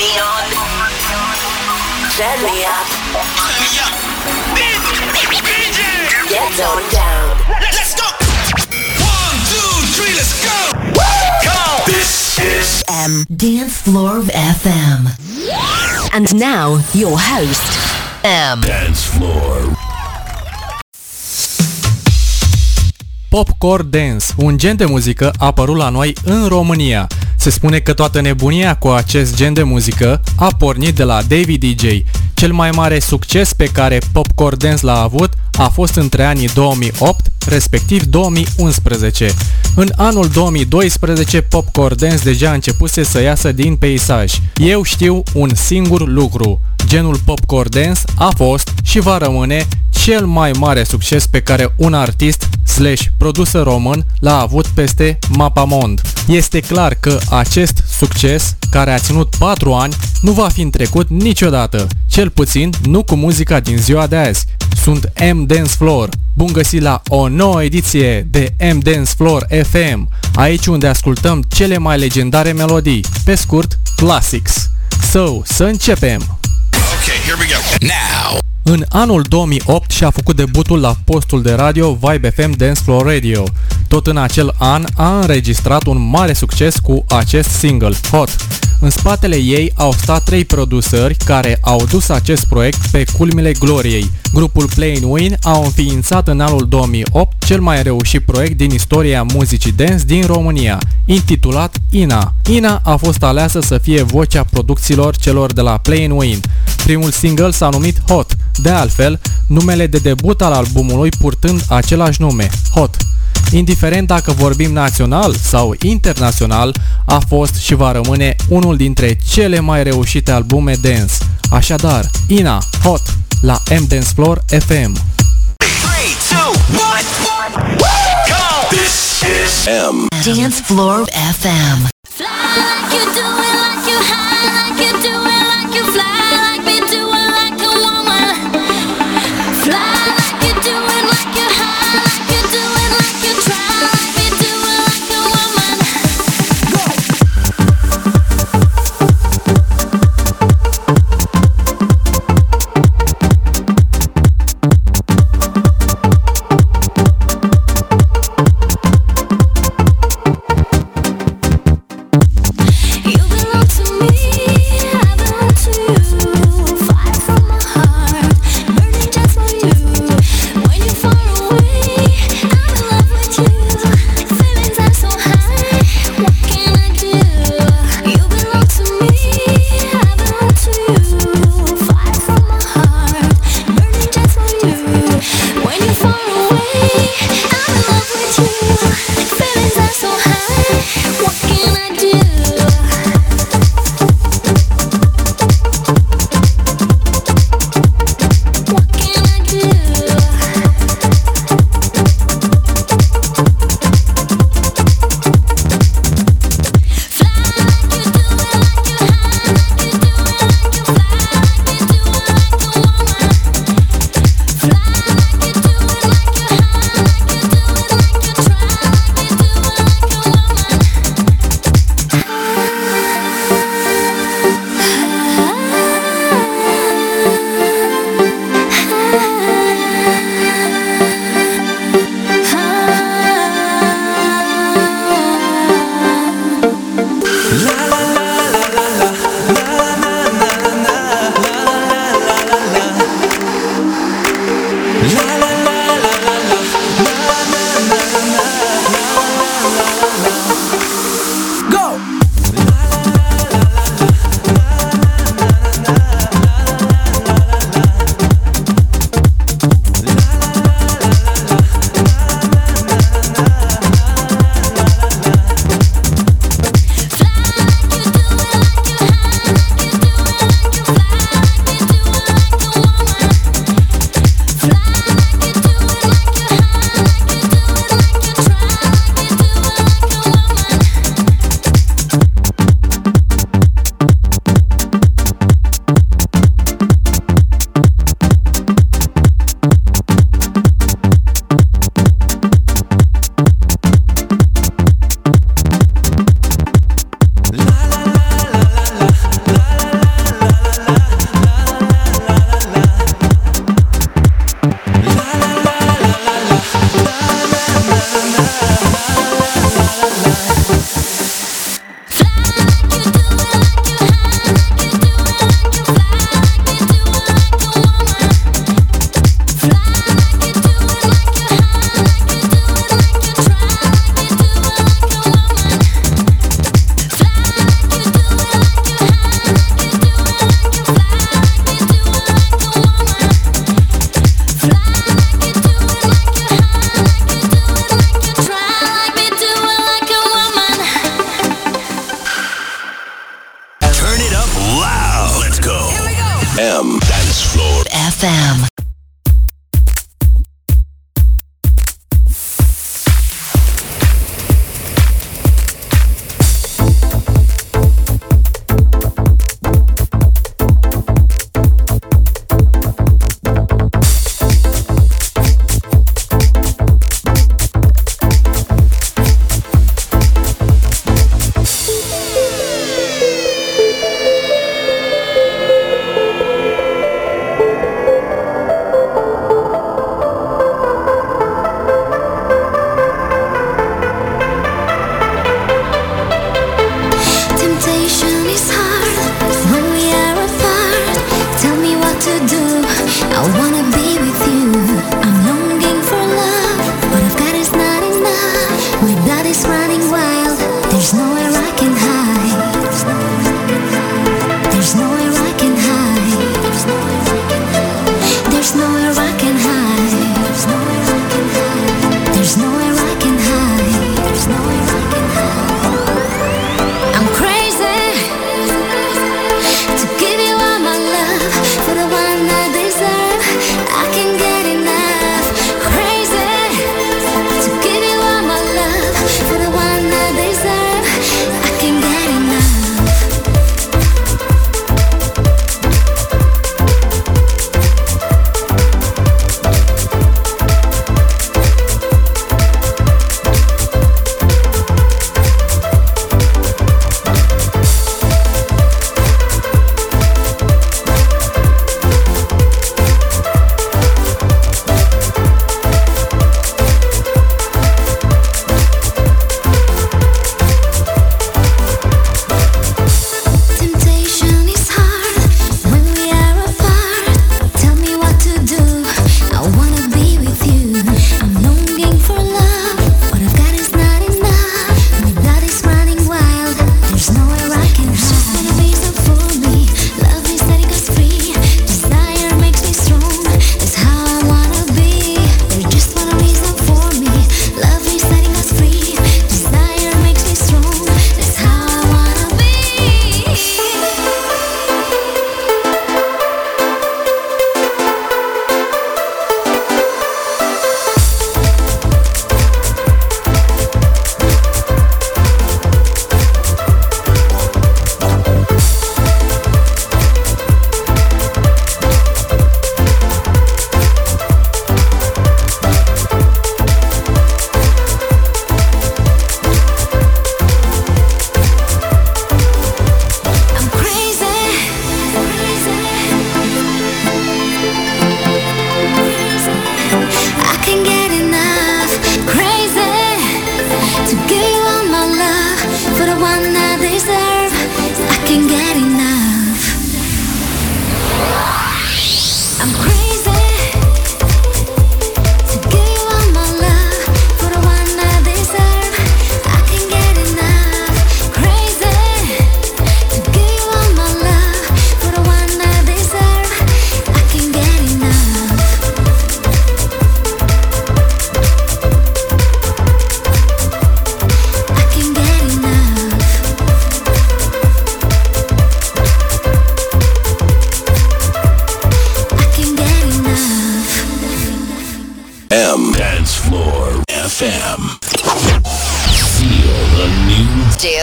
me on. Turn me up. Get on down. Let's go! One, two, three, let's go! This is M Dance Floor of FM. And now your host, M. Dance Floor. Popcore Dance, un gen de muzică apărut la noi în România. Se spune că toată nebunia cu acest gen de muzică a pornit de la David DJ. Cel mai mare succes pe care Popcore Dance l-a avut a fost între anii 2008, respectiv 2011. În anul 2012, Popcore Dance deja începuse să iasă din peisaj. Eu știu un singur lucru. Genul Popcore Dance a fost și va rămâne cel mai mare succes pe care un artist slash produsă român l-a avut peste Mapamond. Este clar că acest succes, care a ținut 4 ani, nu va fi întrecut niciodată, cel puțin nu cu muzica din ziua de azi. Sunt M Dance Floor. Bun găsit la o nouă ediție de M Dance Floor FM, aici unde ascultăm cele mai legendare melodii, pe scurt, classics. So, să începem! Okay, here we go. Now. În anul 2008 și-a făcut debutul la postul de radio Vibe FM Dance Floor Radio. Tot în acel an a înregistrat un mare succes cu acest single, Hot. În spatele ei au stat trei producări care au dus acest proiect pe culmile gloriei. Grupul Plain Win a înființat în anul 2008 cel mai reușit proiect din istoria muzicii dance din România, intitulat Ina. Ina a fost aleasă să fie vocea producțiilor celor de la Plain Win. Primul single s-a numit Hot, de altfel, numele de debut al albumului purtând același nume, Hot. Indiferent dacă vorbim național sau internațional, a fost și va rămâne unul dintre cele mai reușite albume dance. Așadar, Ina, Hot, la M Dance Floor FM. 3, 2, 1. Come on! This is M. Dance Floor of FM. Fly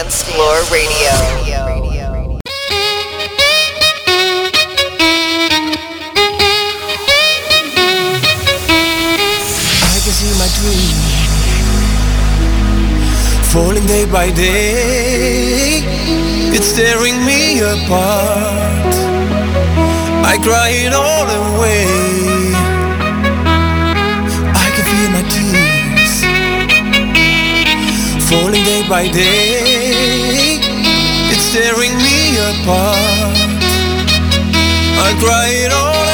Explore Radio. I can see my dream falling day by day. It's tearing me apart. I cry it all away. falling day by day tearing me apart. I cry it all.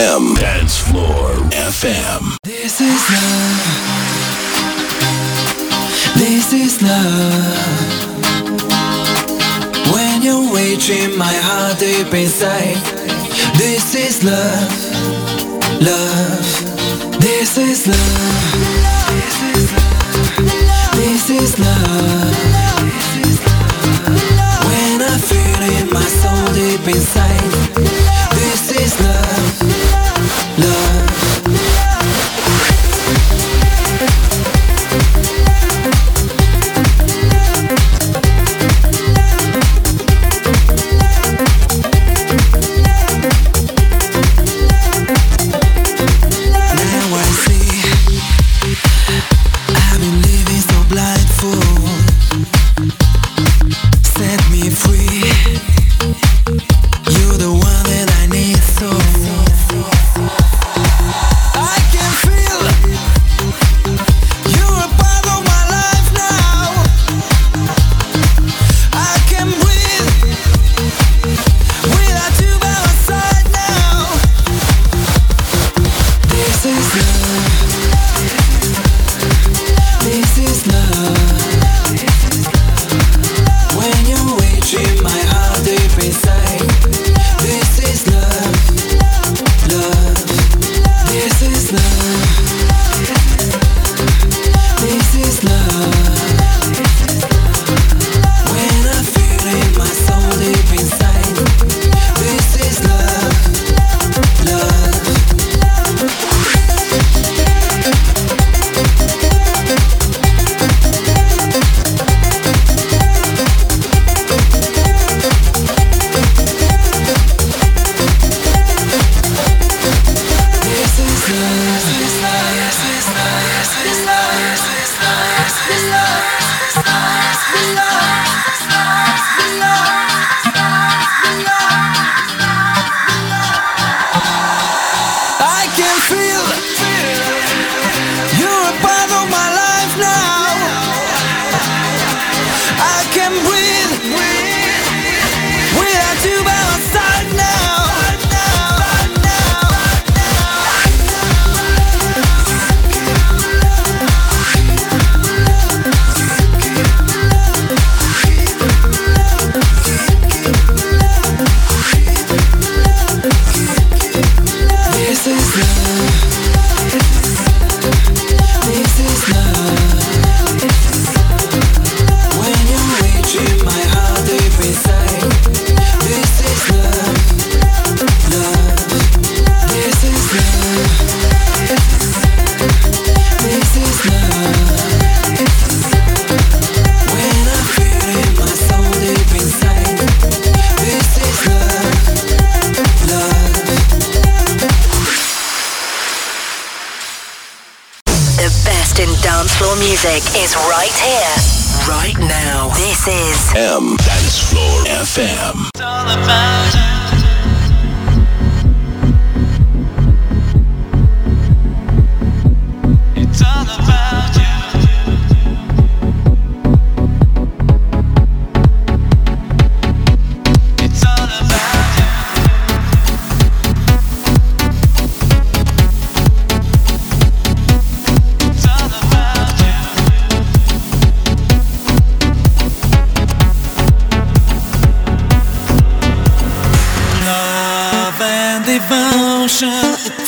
FM. Dance Floor FM. This is love. This is love. When you're reaching my heart deep inside. This is love. Love. This is love. This is love. When I feel in my soul deep inside. This is love.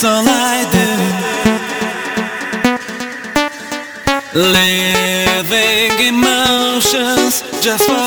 All I do. Living emotions just for.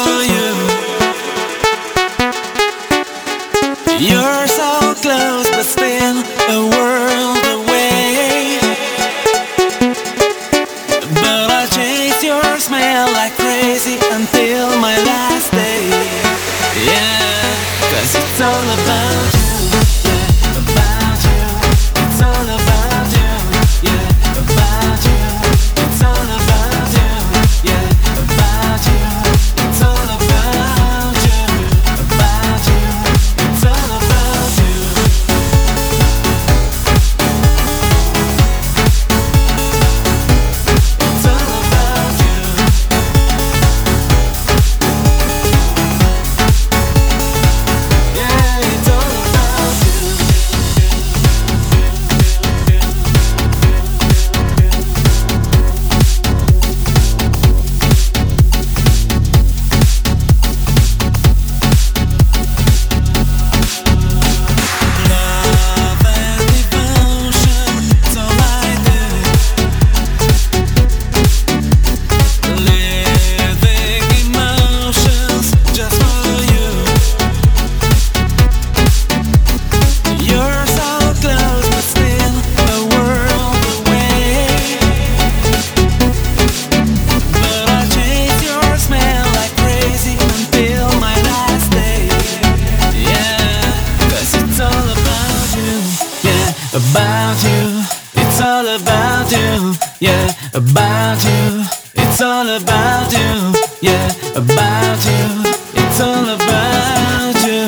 yeah, about you. It's all about you, yeah, about you. It's all about you,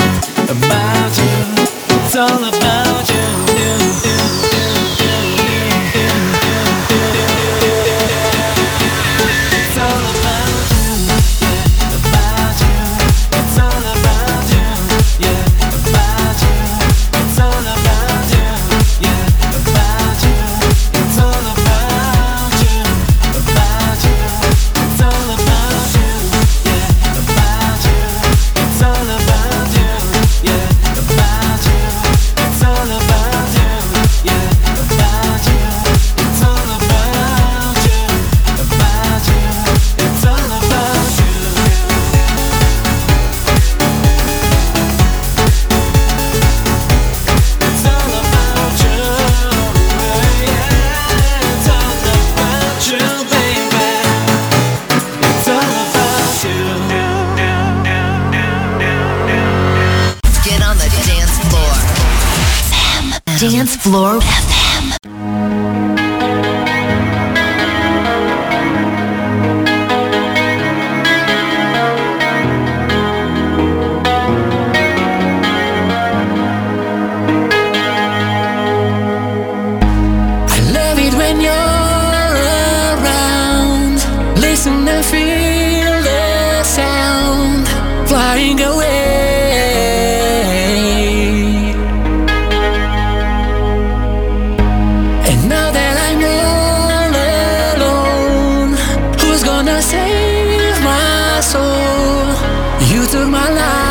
about you. It's all about Explore. soul. You took my life.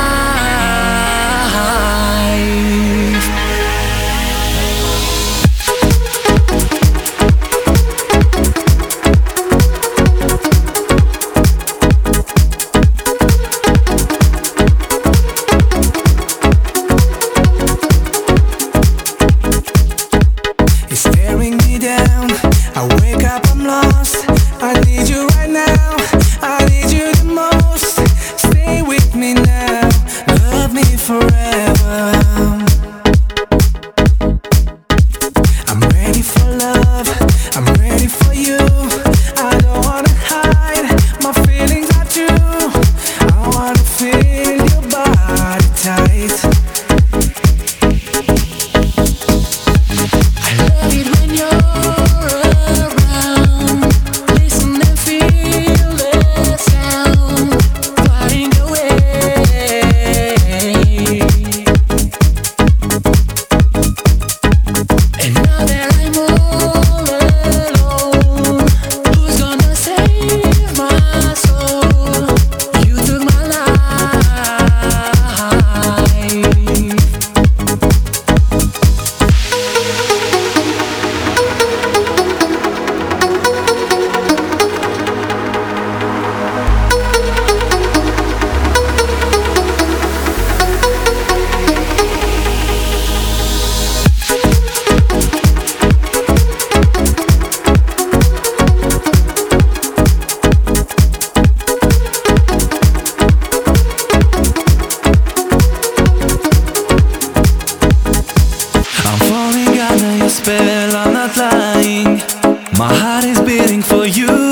fell on not flying My heart is beating for you.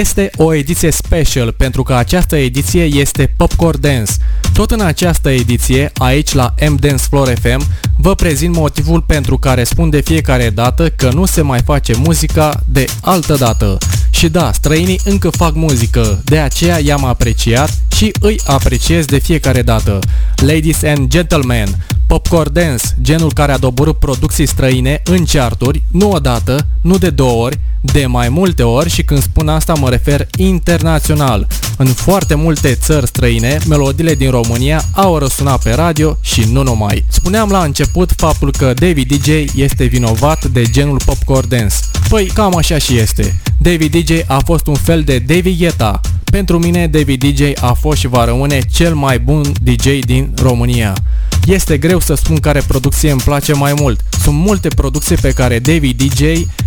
Este o ediție special pentru că această ediție este Popcorn Dance. Tot în această ediție, aici la M Dance Floor FM, vă prezint motivul pentru care spun de fiecare dată că nu se mai face muzica de altă dată. Și da, străinii încă fac muzică, de aceea i-am apreciat și îi apreciez de fiecare dată. Ladies and gentlemen, Popcorn Dance, genul care a doborât producții străine în charturi, nu odată, nu de două ori, de mai multe ori și când spun asta mă refer internațional. În foarte multe țări străine, melodiile din România au răsunat pe radio și nu numai. Spuneam la început faptul că David DJ este vinovat de genul popcorn dance. Păi cam așa și este. David DJ a fost un fel de David Guetta. Pentru mine David DJ a fost și va rămâne cel mai bun DJ din România. Este greu să spun care producție îmi place mai mult. Sunt multe producții pe care David DJ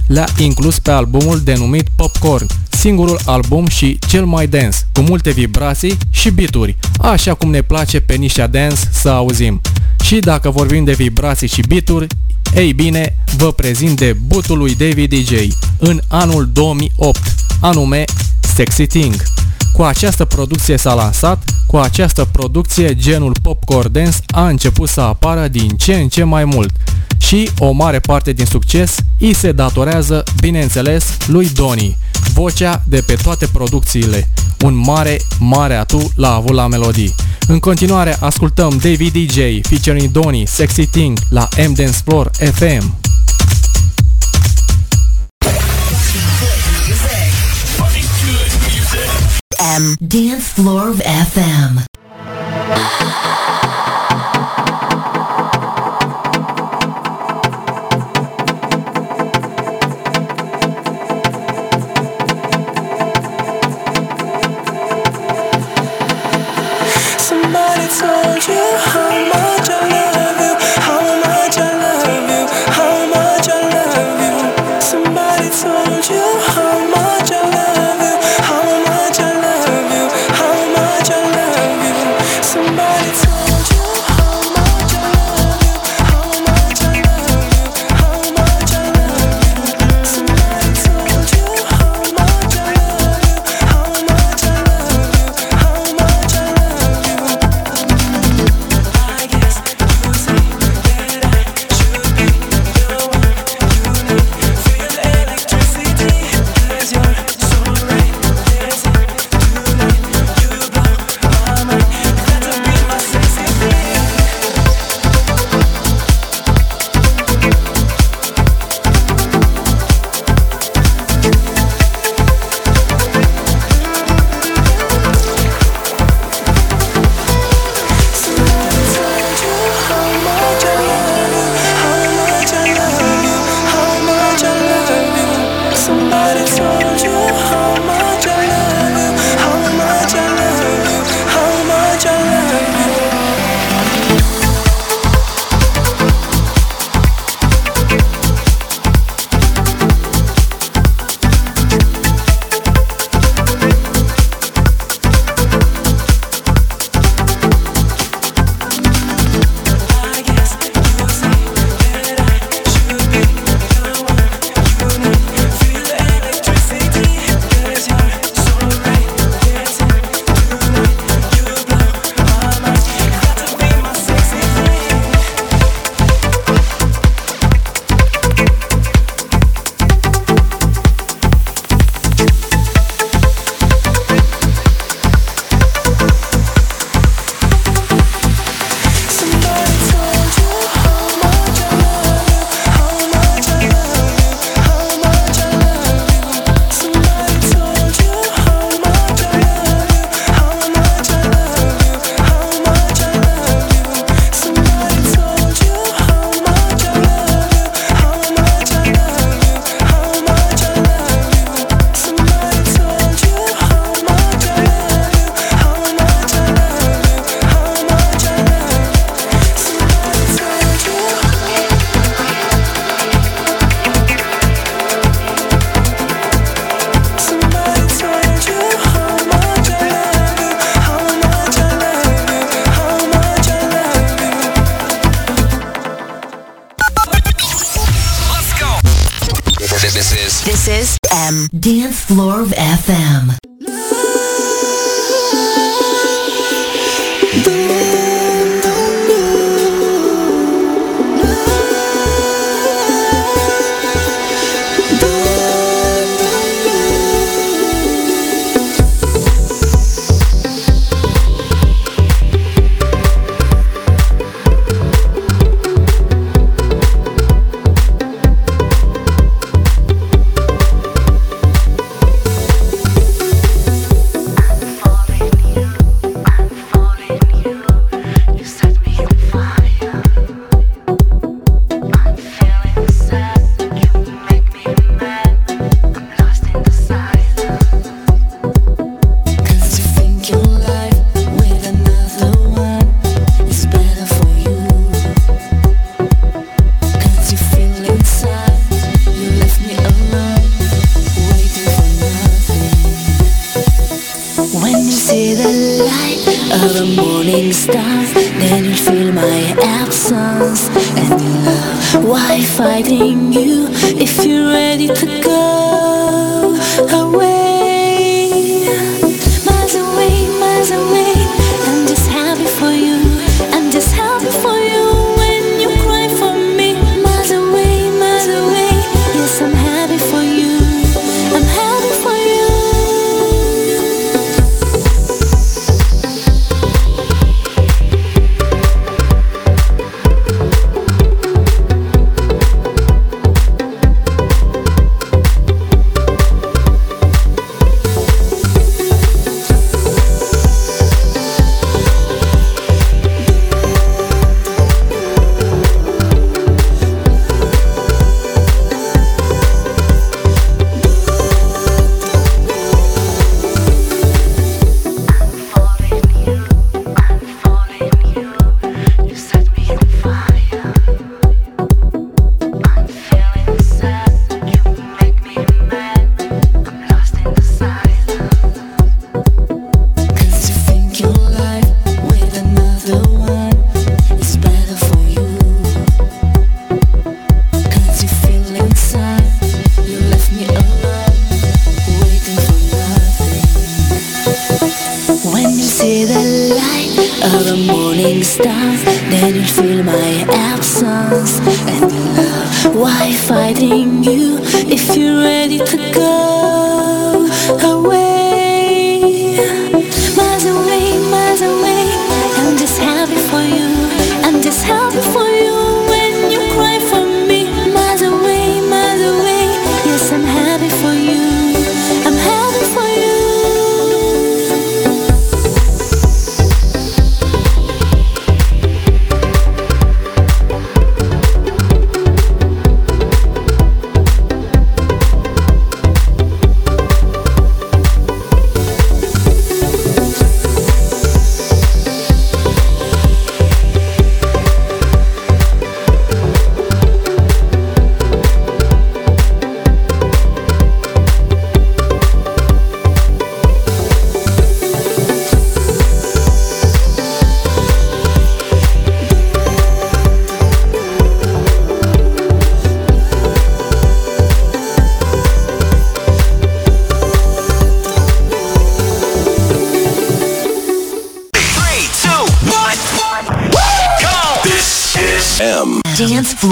le-a inclus pe albumul denumit Popcorn, singurul album și cel mai dance, cu multe vibrații și bituri, așa cum ne place pe nișa dance să auzim. Și dacă vorbim de vibrații și bituri, ei bine, vă prezint debutul lui David DJ în anul 2008, anume Sexy Thing. Cu această producție s-a lansat, cu această producție genul popcorn dance a început să apară din ce în ce mai mult și o mare parte din succes îi se datorează, bineînțeles, lui Doni, vocea de pe toate producțiile. Un mare, mare atu l-a avut la melodii. În continuare ascultăm David DJ featuring Doni Sexy Thing la M Dance Floor FM. M. Dance Floor of FM.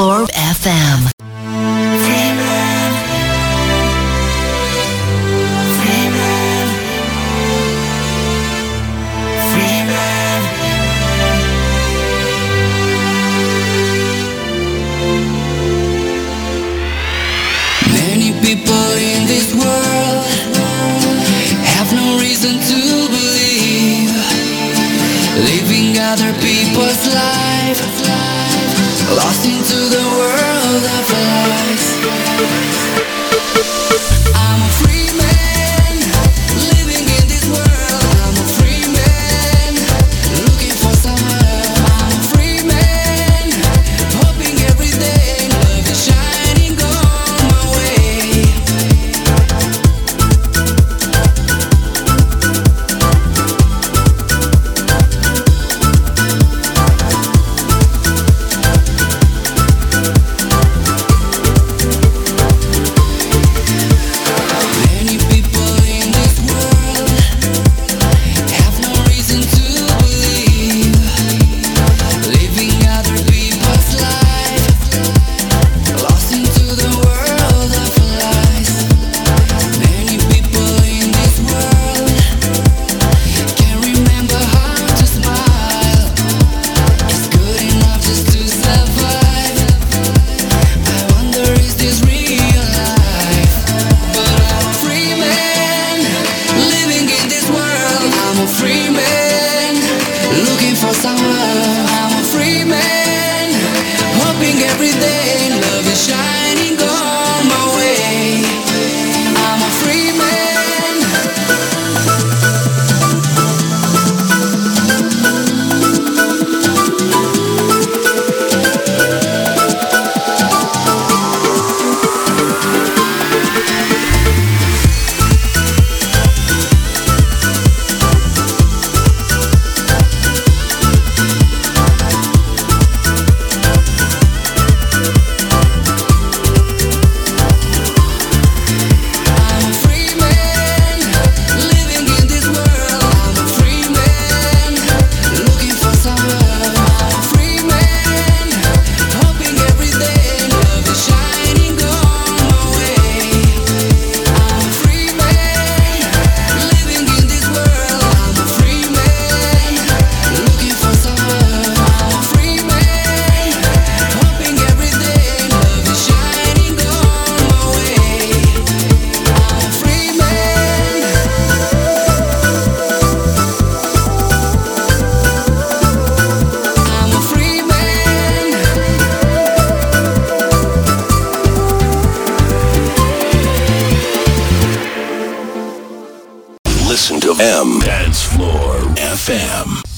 Dance Listen to M Dance Floor FM.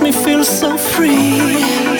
makes me feel so free.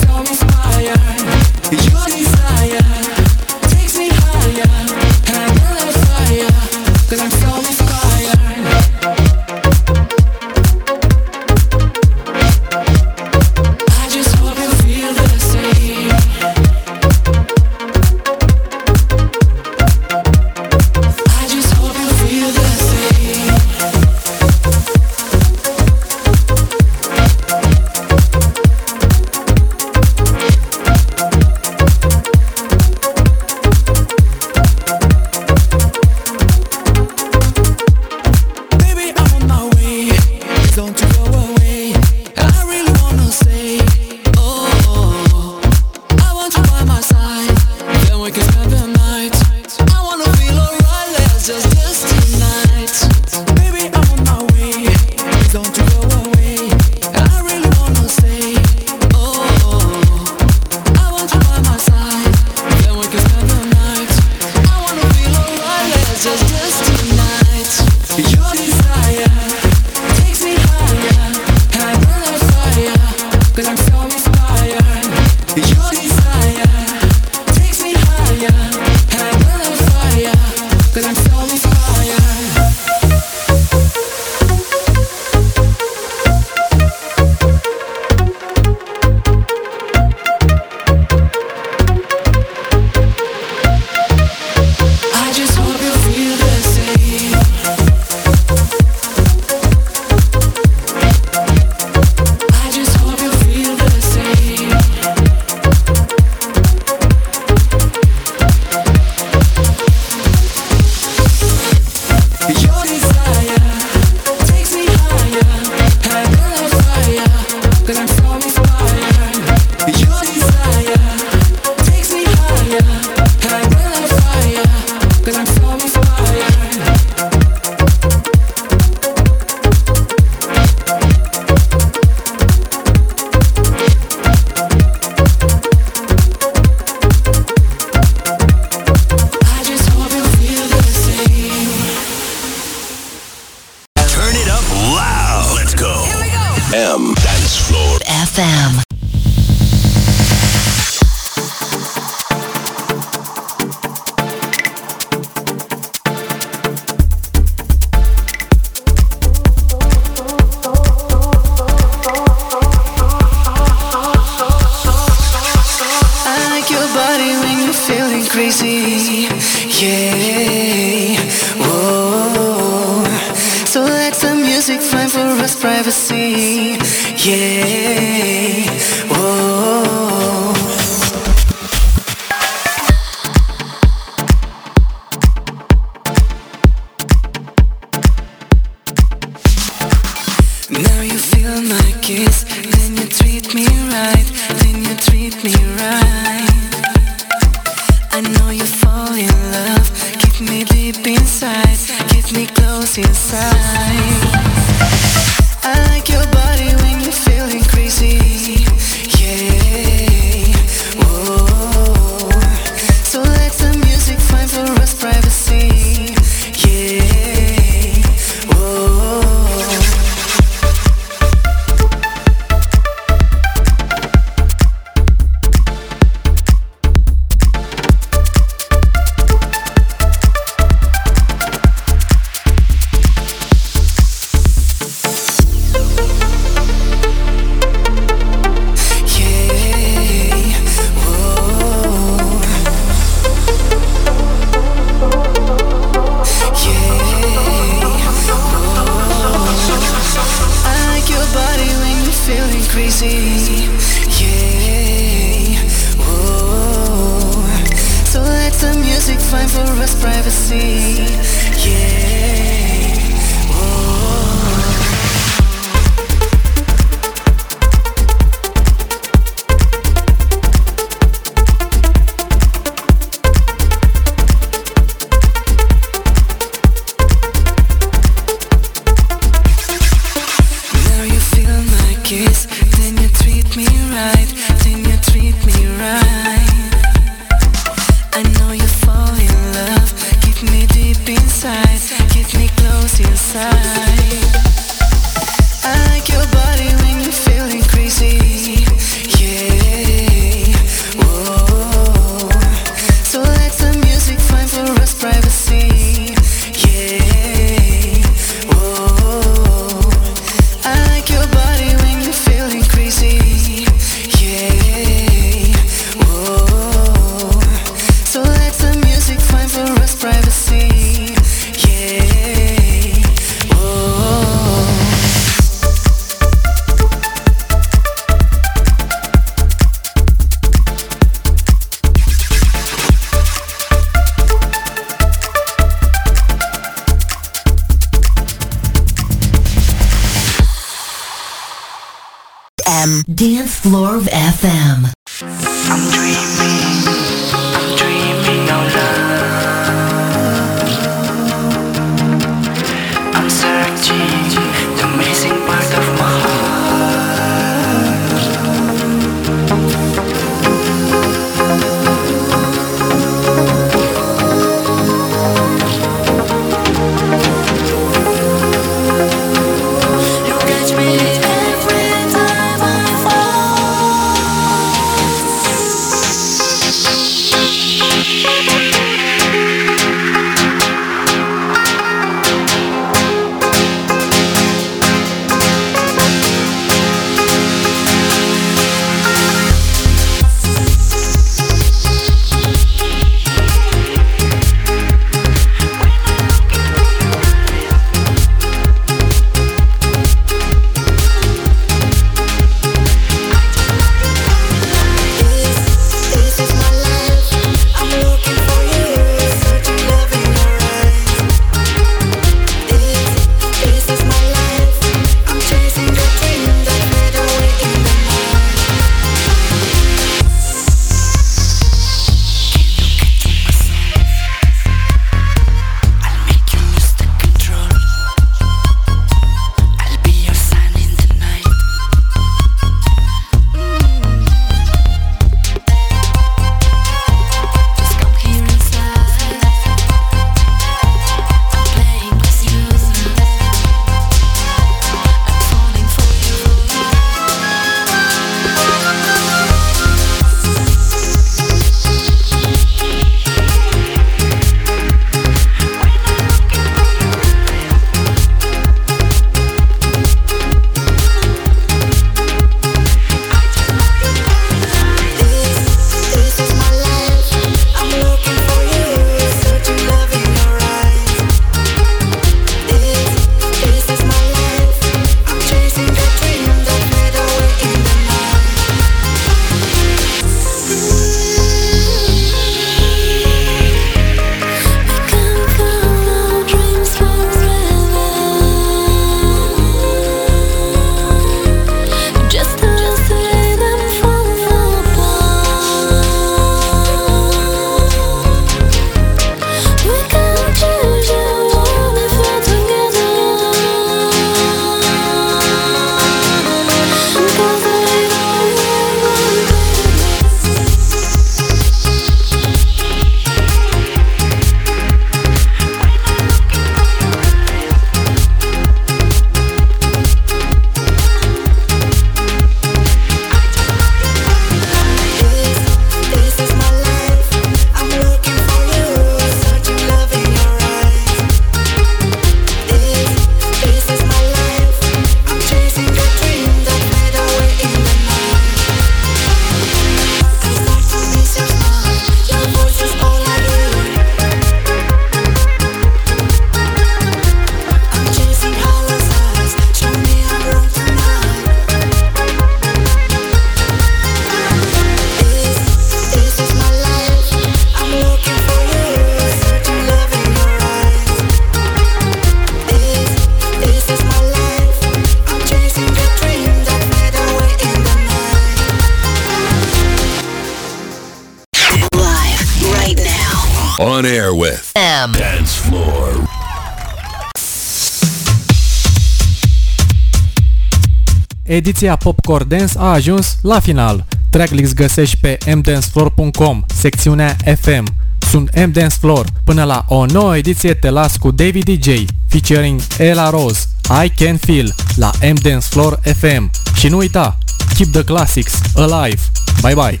Ediția Popcorn Dance a ajuns la final. Tracklist găsești pe mdancefloor.com, secțiunea FM. Sunt M Dance Floor. Până la o nouă ediție te las cu David DJ, featuring Ella Rose, I Can Feel, la M Dance Floor FM. Și nu uita, keep the classics alive. Bye bye!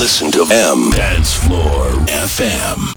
Listen to M Dance Floor FM.